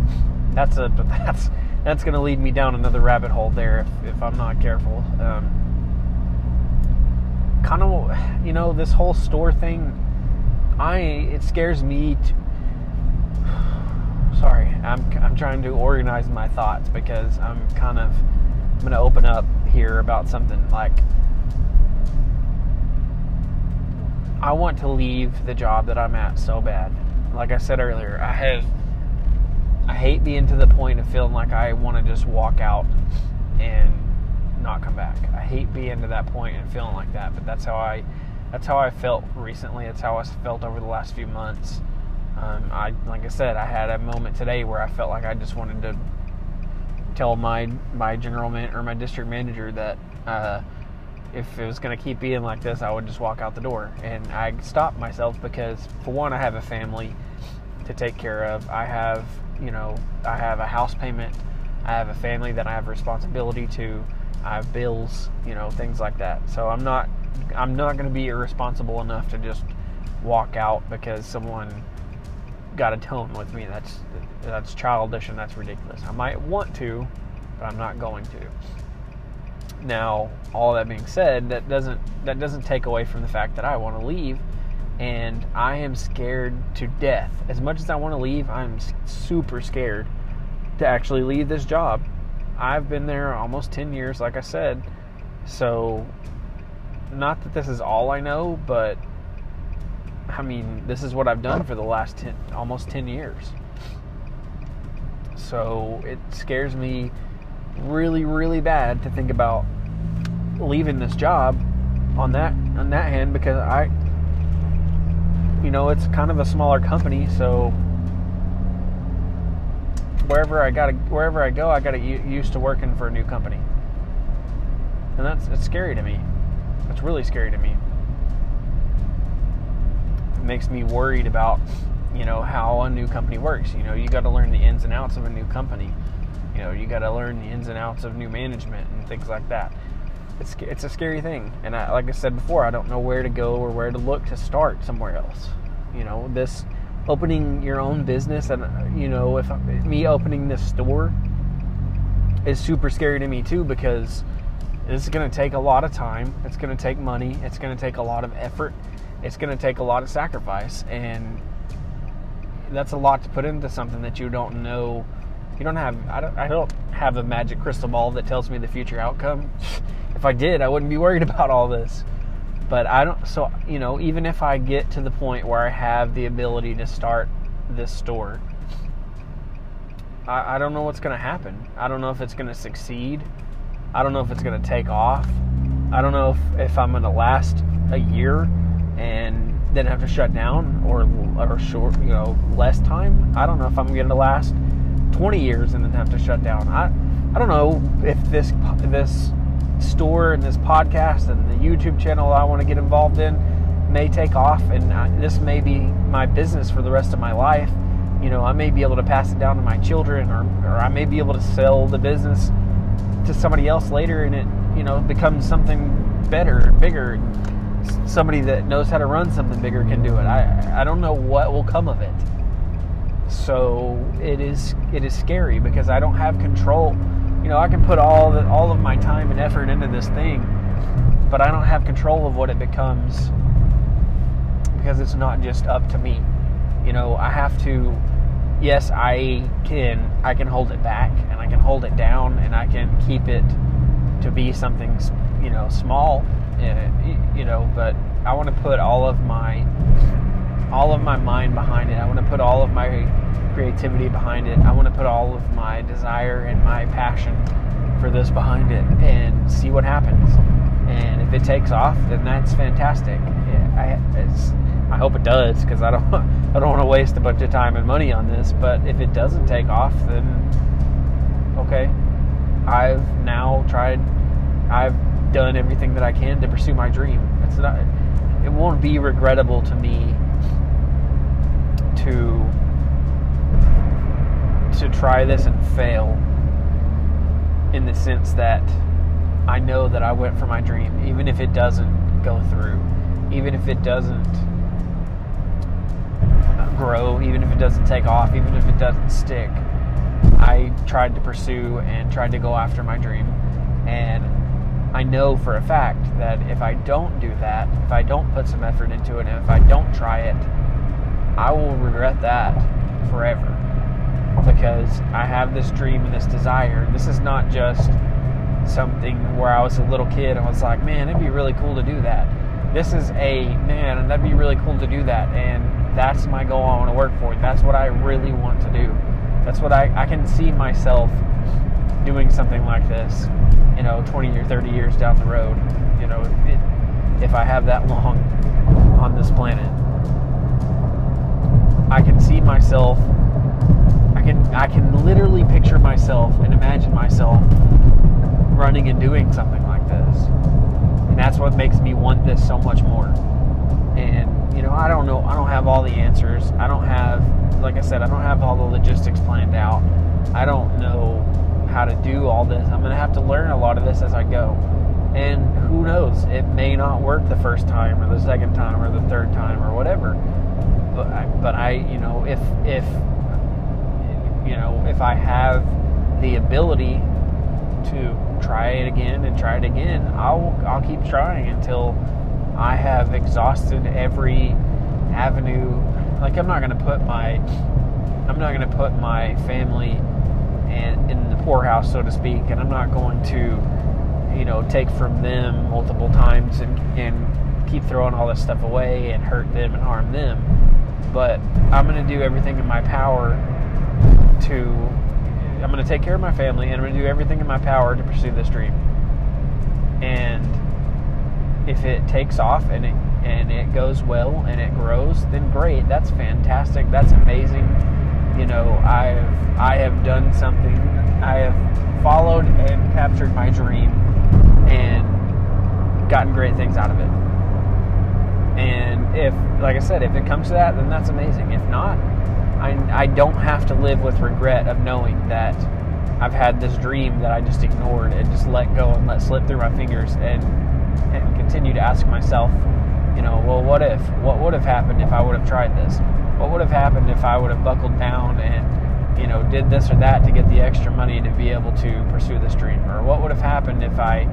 That's a that's that's going to lead me down another rabbit hole there if, if I'm not careful. Um, kind of, you know, this whole store thing. I it scares me. To, sorry, I'm I'm trying to organize my thoughts because I'm kind of I'm going to open up here about something like. I want to leave the job that I'm at so bad like I said earlier, I have I hate being to the point of feeling like I want to just walk out and not come back. I hate being to that point and feeling like that, but that's how I that's how I felt recently. That's how I felt over the last few months. Um, I like I said, I had a moment today where I felt like I just wanted to tell my my general man or my district manager that uh, if it was going to keep being like this, I would just walk out the door. And I stopped myself because, for one, I have a family to take care of. I have, you know, I have a house payment. I have a family that I have responsibility to. I have bills, you know, things like that. So I'm not, I'm not going to be irresponsible enough to just walk out because someone got a tone with me. That's that's childish and that's ridiculous. I might want to, but I'm not going to. Now, all that being said, that doesn't that doesn't take away from the fact that I want to leave and I am scared to death. As much as I want to leave, I'm super scared to actually leave this job. I've been there almost 10 years like I said. So not that this is all I know, but I mean, this is what I've done for the last 10 almost 10 years. So it scares me really, really bad to think about leaving this job on that on that hand because I you know it's kind of a smaller company so wherever I got wherever I go I got to used to working for a new company. And that's it's scary to me. It's really scary to me. It makes me worried about you know how a new company works. You know you got to learn the ins and outs of a new company. You know, you got to learn the ins and outs of new management and things like that. It's it's a scary thing, and I, like I said before, I don't know where to go or where to look to start somewhere else. You know, this opening your own business, and you know, if me opening this store is super scary to me too because it's going to take a lot of time. It's going to take money. It's going to take a lot of effort. It's going to take a lot of sacrifice, and that's a lot to put into something that you don't know you don't have I don't I don't have a magic crystal ball that tells me the future outcome. if I did, I wouldn't be worried about all this. But I don't so you know, even if I get to the point where I have the ability to start this store, I, I don't know what's gonna happen. I don't know if it's gonna succeed. I don't know if it's gonna take off. I don't know if, if I'm gonna last a year and then have to shut down or or short you know less time. I don't know if I'm gonna last 20 years and then have to shut down. I I don't know if this this store and this podcast and the YouTube channel I want to get involved in may take off and I, this may be my business for the rest of my life you know, I may be able to pass it down to my children, or, or I may be able to sell the business to somebody else later, and it, you know, becomes something better and bigger. Somebody that knows how to run something bigger can do it. I, I don't know what will come of it. So it is, it is scary because I don't have control. You know, I can put all the, all of my time and effort into this thing, but I don't have control of what it becomes because it's not just up to me. You know, I have to yes, I can I can hold it back and I can hold it down and I can keep it to be something you know small, eh, you know. But I want to put all of my all of my mind behind it. I want to put all of my creativity behind it. I want to put all of my desire and my passion for this behind it and see what happens. And if it takes off, then that's fantastic. I, I hope it does because I don't I don't want to waste a bunch of time and money on this. But if it doesn't take off, then okay, I've now tried. I've done everything that I can to pursue my dream. It's not. It won't be regrettable to me to to try this and fail in the sense that I know that I went for my dream, even if it doesn't go through, even if it doesn't grow, even if it doesn't take off, even if it doesn't stick. I tried to pursue and tried to go after my dream. And I know for a fact that if I don't do that, if I don't put some effort into it, and if I don't try it, I will regret that forever. Because I have this dream and this desire. This is not just something where I was a little kid and was like, man, it'd be really cool to do that. This is a, man, and that'd be really cool to do that. And that's my goal I want to work for. That's what I really want to do. That's what I, I can see myself doing something like this, you know, 20 or 30 years down the road, you know, it, if I have that long on this planet. I can literally picture myself and imagine myself running and doing something like this. And that's what makes me want this so much more. And you know, I don't know. I don't have all the answers. I don't have, like I said, I don't have all the logistics planned out. I don't know how to do all this. I'm going to have to learn a lot of this as I go. And who knows? It may not work the first time or the second time or the third time or whatever. But I, but I, you know, if if you know, if I have the ability to try it again and try it again, I'll I'll keep trying until I have exhausted every avenue. Like I'm not going to put my I'm not going to put my family in, in the poorhouse, so to speak, and I'm not going to, you know, take from them multiple times and, and keep throwing all this stuff away and hurt them and harm them. But I'm going to do everything in my power to. I'm going to take care of my family, and I'm going to do everything in my power to pursue this dream. And if it takes off and it and it goes well and it grows, then great. That's fantastic. That's amazing. You know, I've I have done something. I have followed and captured my dream and gotten great things out of it. And if, like I said, if it comes to that, then that's amazing. If not, I, I don't have to live with regret of knowing that I've had this dream that I just ignored and just let go and let slip through my fingers and and continue to ask myself, you know, well, what if? What would have happened if I would have tried this? What would have happened if I would have buckled down and, you know, did this or that to get the extra money to be able to pursue this dream? Or what would have happened if I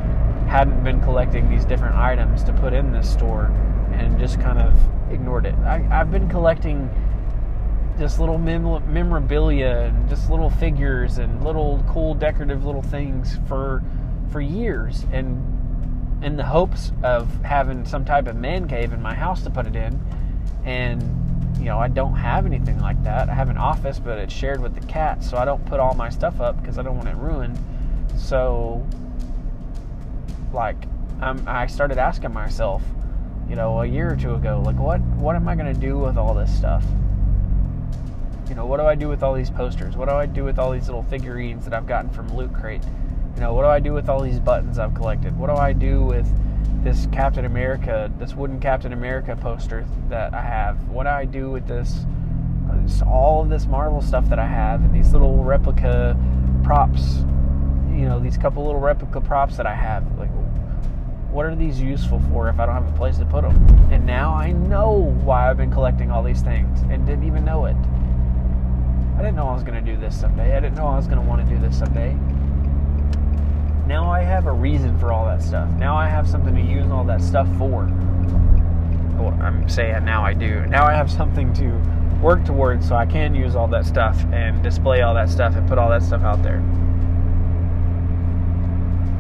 hadn't been collecting these different items to put in this store and just kind of ignored it? I, have been collecting just little mem- memorabilia and just little figures and little cool decorative little things for for years and in the hopes of having some type of man cave in my house to put it in. And, you know, I don't have anything like that. I have an office, but it's shared with the cats, so I don't put all my stuff up because I don't want it ruined. So, like, I'm, I started asking myself, you know, a year or two ago, like, what, what am I going to do with all this stuff? Know, what do I do with all these posters? What do I do with all these little figurines that I've gotten from Loot Crate? You know, what do I do with all these buttons I've collected? What do I do with this Captain America, this wooden Captain America poster that I have? What do I do with this uh, all of this Marvel stuff that I have and these little replica props, you know, these couple little replica props that I have. Like, what are these useful for if I don't have a place to put them? And now I know why I've been collecting all these things and didn't even know it. I didn't know I was going to do this someday. I didn't know I was going to want to do this someday. Now I have a reason for all that stuff. Now I have something to use all that stuff for. Well, I'm saying now I do. Now I have something to work towards so I can use all that stuff and display all that stuff and put all that stuff out there.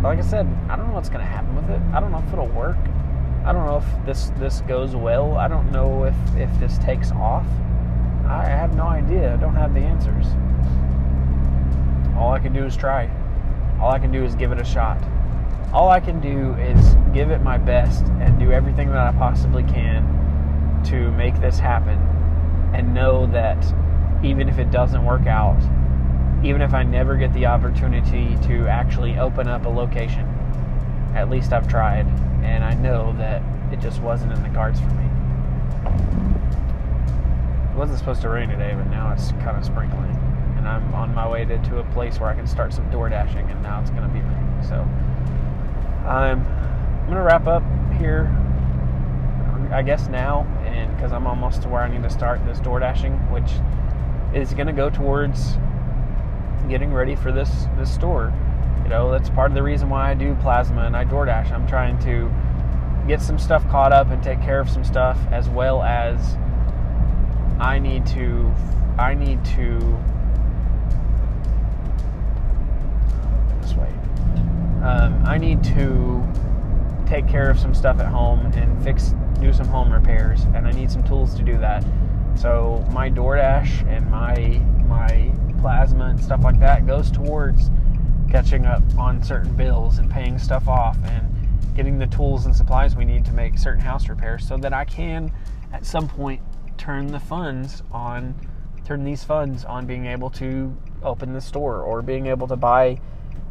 Like I said, I don't know what's going to happen with it. I don't know if it'll work. I don't know if this this goes well. I don't know if if this takes off. I have no idea. I don't have the answers. All I can do is try. All I can do is give it a shot. All I can do is give it my best and do everything that I possibly can to make this happen and know that even if it doesn't work out, even if I never get the opportunity to actually open up a location, at least I've tried and I know that it just wasn't in the cards for me. It wasn't supposed to rain today, but now it's kind of sprinkling. And I'm on my way to, to a place where I can start some door dashing, and now it's going to be raining. So I'm, I'm going to wrap up here, I guess now, and because I'm almost to where I need to start this door dashing, which is going to go towards getting ready for this this store. You know, that's part of the reason why I do plasma and I DoorDash. I'm trying to get some stuff caught up and take care of some stuff as well as I need to I need to this way. Um, I need to take care of some stuff at home and fix do some home repairs and I need some tools to do that. So my DoorDash and my my plasma and stuff like that goes towards catching up on certain bills and paying stuff off and getting the tools and supplies we need to make certain house repairs so that I can at some point turn the funds on turn these funds on being able to open the store or being able to buy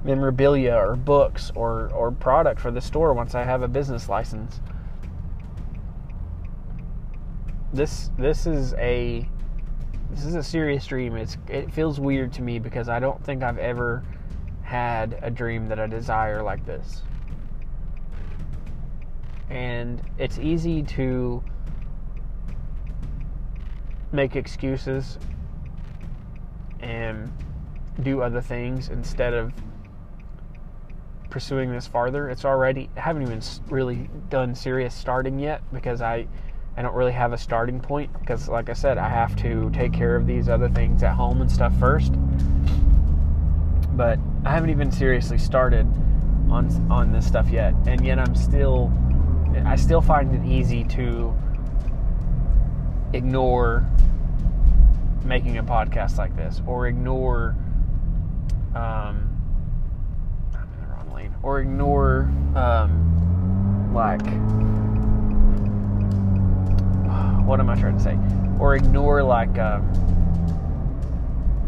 memorabilia or books or, or product for the store once I have a business license. This this is a this is a serious dream. It's it feels weird to me because I don't think I've ever had a dream that I desire like this. And it's easy to make excuses and do other things instead of pursuing this farther. It's already I haven't even really done serious starting yet because I I don't really have a starting point because like I said, I have to take care of these other things at home and stuff first. But I haven't even seriously started on on this stuff yet. And yet I'm still I still find it easy to ignore making a podcast like this or ignore um, I'm in the wrong lane or ignore um, like what am I trying to say? Or ignore like um,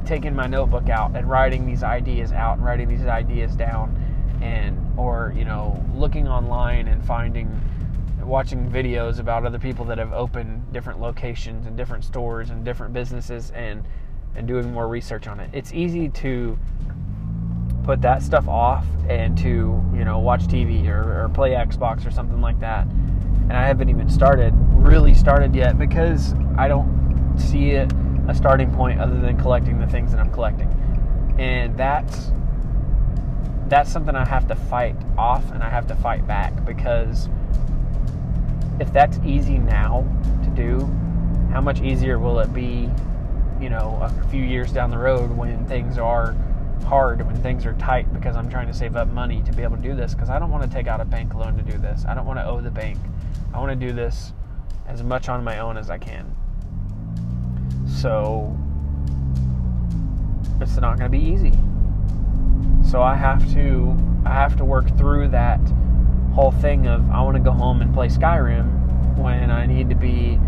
taking my notebook out and writing these ideas out and writing these ideas down and or you know looking online and finding watching videos about other people that have opened different locations and different stores and different businesses and and doing more research on it. It's easy to put that stuff off and to you know watch TV or, or play Xbox or something like that. And I haven't even started really started yet because I don't see it a starting point other than collecting the things that I'm collecting. And that's that's something I have to fight off and I have to fight back because if that's easy now to do, how much easier will it be, you know, a few years down the road when things are hard, when things are tight because I'm trying to save up money to be able to do this because I don't want to take out a bank loan to do this. I don't want to owe the bank. I want to do this as much on my own as I can. So it's not going to be easy. So I have to I have to work through that whole thing of I want to go home and play Skyrim when I need to be,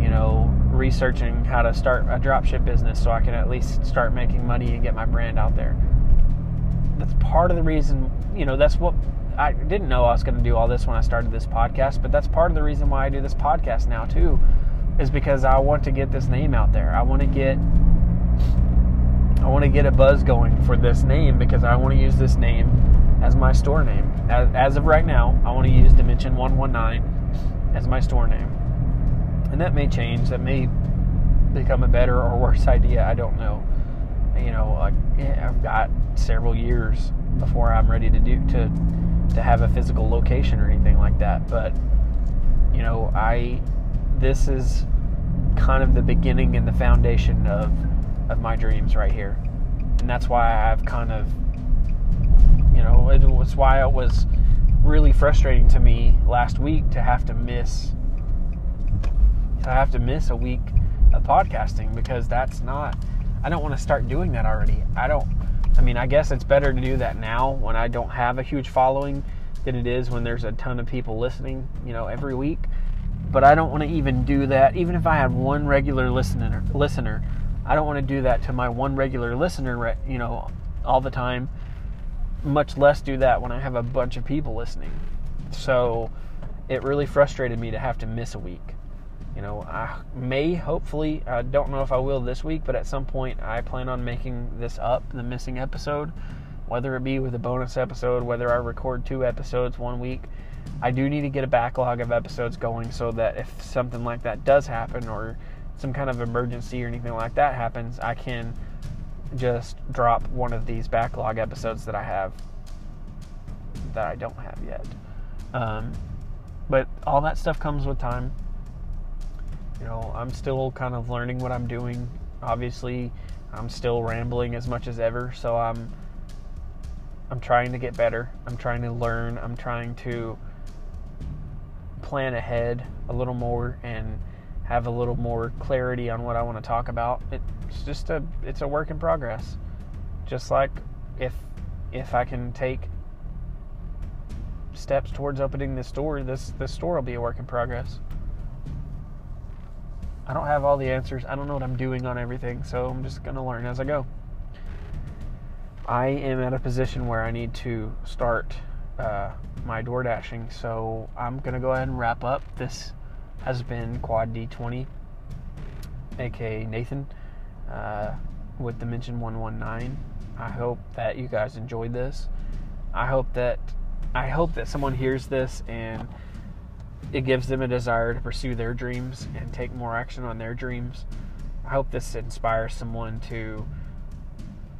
you know, researching how to start a dropship business so I can at least start making money and get my brand out there. That's part of the reason, you know, that's what I didn't know I was going to do all this when I started this podcast, but that's part of the reason why I do this podcast now too is because I want to get this name out there. I want to get I want to get a buzz going for this name because I want to use this name as my store name. As, of right now, I want to use Dimension 119 as my store name. And that may change. That may become a better or worse idea. I don't know. You know, I've got several years before I'm ready to do to to have a physical location or anything like that. But you know, I this is kind of the beginning and the foundation of of my dreams right here. And that's why I've kind of, you know, it was why it was really frustrating to me last week to have to miss to have to miss a week of podcasting because that's not I don't want to start doing that already. I don't I mean, I guess it's better to do that now when I don't have a huge following than it is when there's a ton of people listening, you know, every week. But I don't want to even do that even if I had one regular listener listener I don't want to do that to my one regular listener, you know, all the time. Much less do that when I have a bunch of people listening. So it really frustrated me to have to miss a week. You know, I may hopefully, I don't know if I will this week, but at some point I plan on making this up, the missing episode, whether it be with a bonus episode, whether I record two episodes one week. I do need to get a backlog of episodes going so that if something like that does happen or some kind of emergency or anything like that happens, I can just drop one of these backlog episodes that I have that I don't have yet. Um, but all that stuff comes with time. You know, I'm still kind of learning what I'm doing. Obviously, I'm still rambling as much as ever, so I'm I'm trying to get better. I'm trying to learn. I'm trying to plan ahead a little more and have a little more clarity on what I want to talk about. It's just a it's a work in progress. Just like if if I can take steps towards opening this store, this this store will be a work in progress. I don't have all the answers. I don't know what I'm doing on everything, so I'm just going to learn as I go. I am at a position where I need to start uh, my door dashing, so I'm going to go ahead and wrap up this has been Quad D20, aka Nathan, uh, with Dimension 119. I hope that you guys enjoyed this. I hope that I hope that someone hears this and it gives them a desire to pursue their dreams and take more action on their dreams. I hope this inspires someone to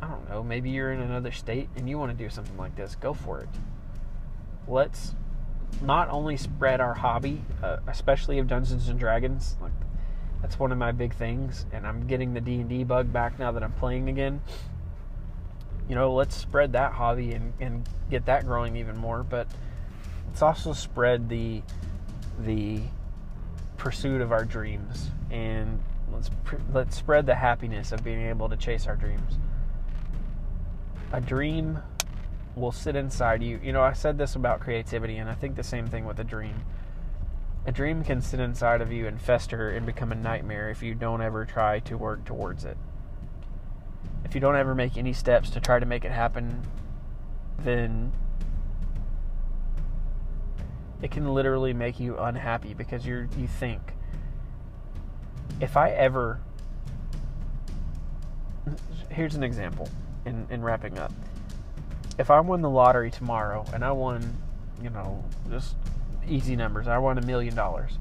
I don't know, maybe you're in another state and you want to do something like this, go for it. Let's not only spread our hobby, uh, especially of Dungeons and Dragons. Like that's one of my big things, and I'm getting the D and D bug back now that I'm playing again. You know, let's spread that hobby and, and get that growing even more. But let's also spread the the pursuit of our dreams, and let's let's spread the happiness of being able to chase our dreams. A dream will sit inside you. You know, I said this about creativity, and I think the same thing with a dream. A dream can sit inside of you and fester and become a nightmare if you don't ever try to work towards it. If you don't ever make any steps to try to make it happen, then it can literally make you unhappy because you're you think if I ever here's an example in, in wrapping up if I won the lottery tomorrow and I won, you know, just easy numbers, I won a million dollars,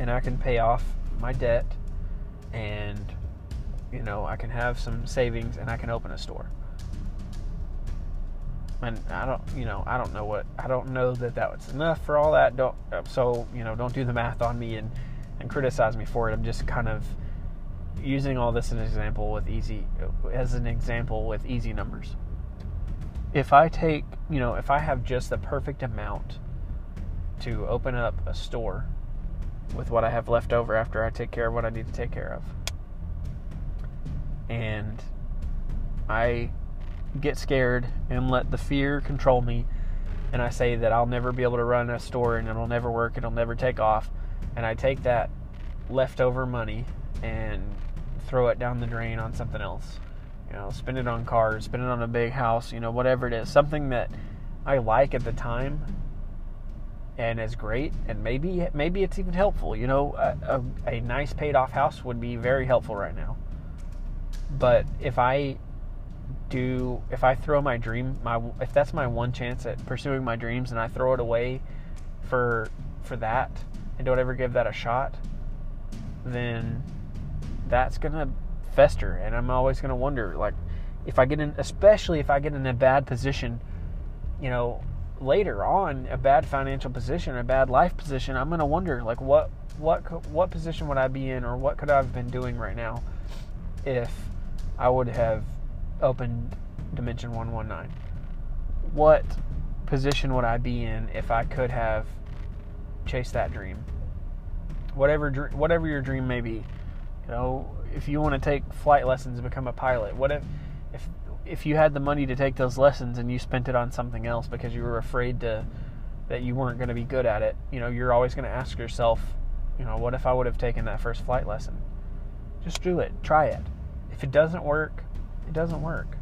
and I can pay off my debt, and you know, I can have some savings, and I can open a store. And I don't, you know, I don't know what, I don't know that that's enough for all that. Don't, so you know, don't do the math on me and and criticize me for it. I'm just kind of using all this as an example with easy, as an example with easy numbers if I take, you know, if I have just the perfect amount to open up a store with what I have left over after I take care of what I need to take care of, and I get scared and let the fear control me, and I say that I'll never be able to run a store and it'll never work, it'll never take off, and I take that leftover money and throw it down the drain on something else you know, spend it on cars, spend it on a big house, you know, whatever it is, something that I like at the time, and is great, and maybe maybe it's even helpful. You know, a, a, a nice paid off house would be very helpful right now. But if I do, if I throw my dream, my if that's my one chance at pursuing my dreams, and I throw it away for for that, and don't ever give that a shot, then that's gonna fester, and I'm always gonna wonder, like, if I get in, especially if I get in a bad position, you know, later on, a bad financial position, a bad life position, I'm gonna wonder, like, what what what position would I be in, or what could I have been doing right now, if I would have opened Dimension 119? What position would I be in if I could have chased that dream? Whatever whatever your dream may be, you know, if you want to take flight lessons and become a pilot, what if if if you had the money to take those lessons and you spent it on something else because you were afraid to that you weren't going to be good at it, you know, you're always going to ask yourself, you know, what if I would have taken that first flight lesson? Just do it. Try it. If it doesn't work, it doesn't work.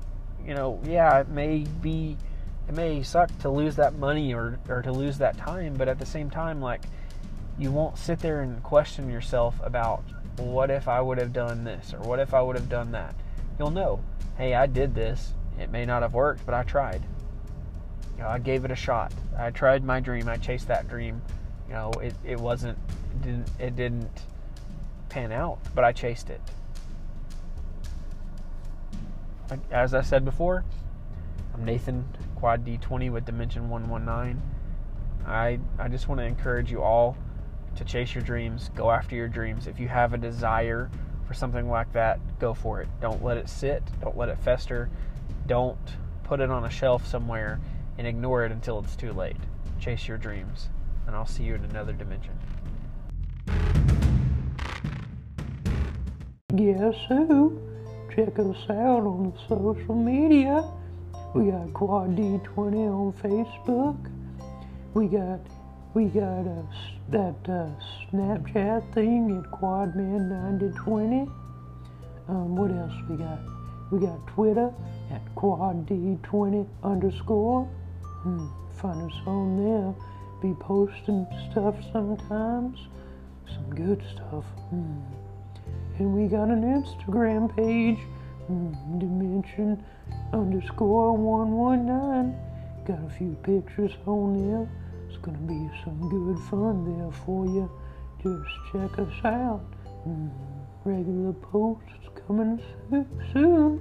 You know, yeah, it may be it may suck to lose that money or or to lose that time, but at the same time like you won't sit there and question yourself about what if I would have done this or what if I would have done that. You'll know, hey, I did this. It may not have worked, but I tried. You know, I gave it a shot. I tried my dream. I chased that dream. You know, it, it wasn't it didn't it didn't pan out, but I chased it. As I said before, I'm Nathan Quad D20 with Dimension 119. I I just want to encourage you all to chase your dreams, go after your dreams. If you have a desire for something like that, go for it. Don't let it sit, don't let it fester. Don't put it on a shelf somewhere and ignore it until it's too late. Chase your dreams, and I'll see you in another dimension. Guess who? Check us out on social media. We got Quad D20 on Facebook. We got we got uh, that uh, Snapchat thing at Quadman9020. Um, what else we got? We got Twitter at QuadD20 underscore. Hmm, find us on there. Be posting stuff sometimes. Some good stuff. Hmm. And we got an Instagram page, hmm, Dimension underscore 119. Got a few pictures on there going to be some good fun there for you. Just check us out. Mm, regular posts coming soon.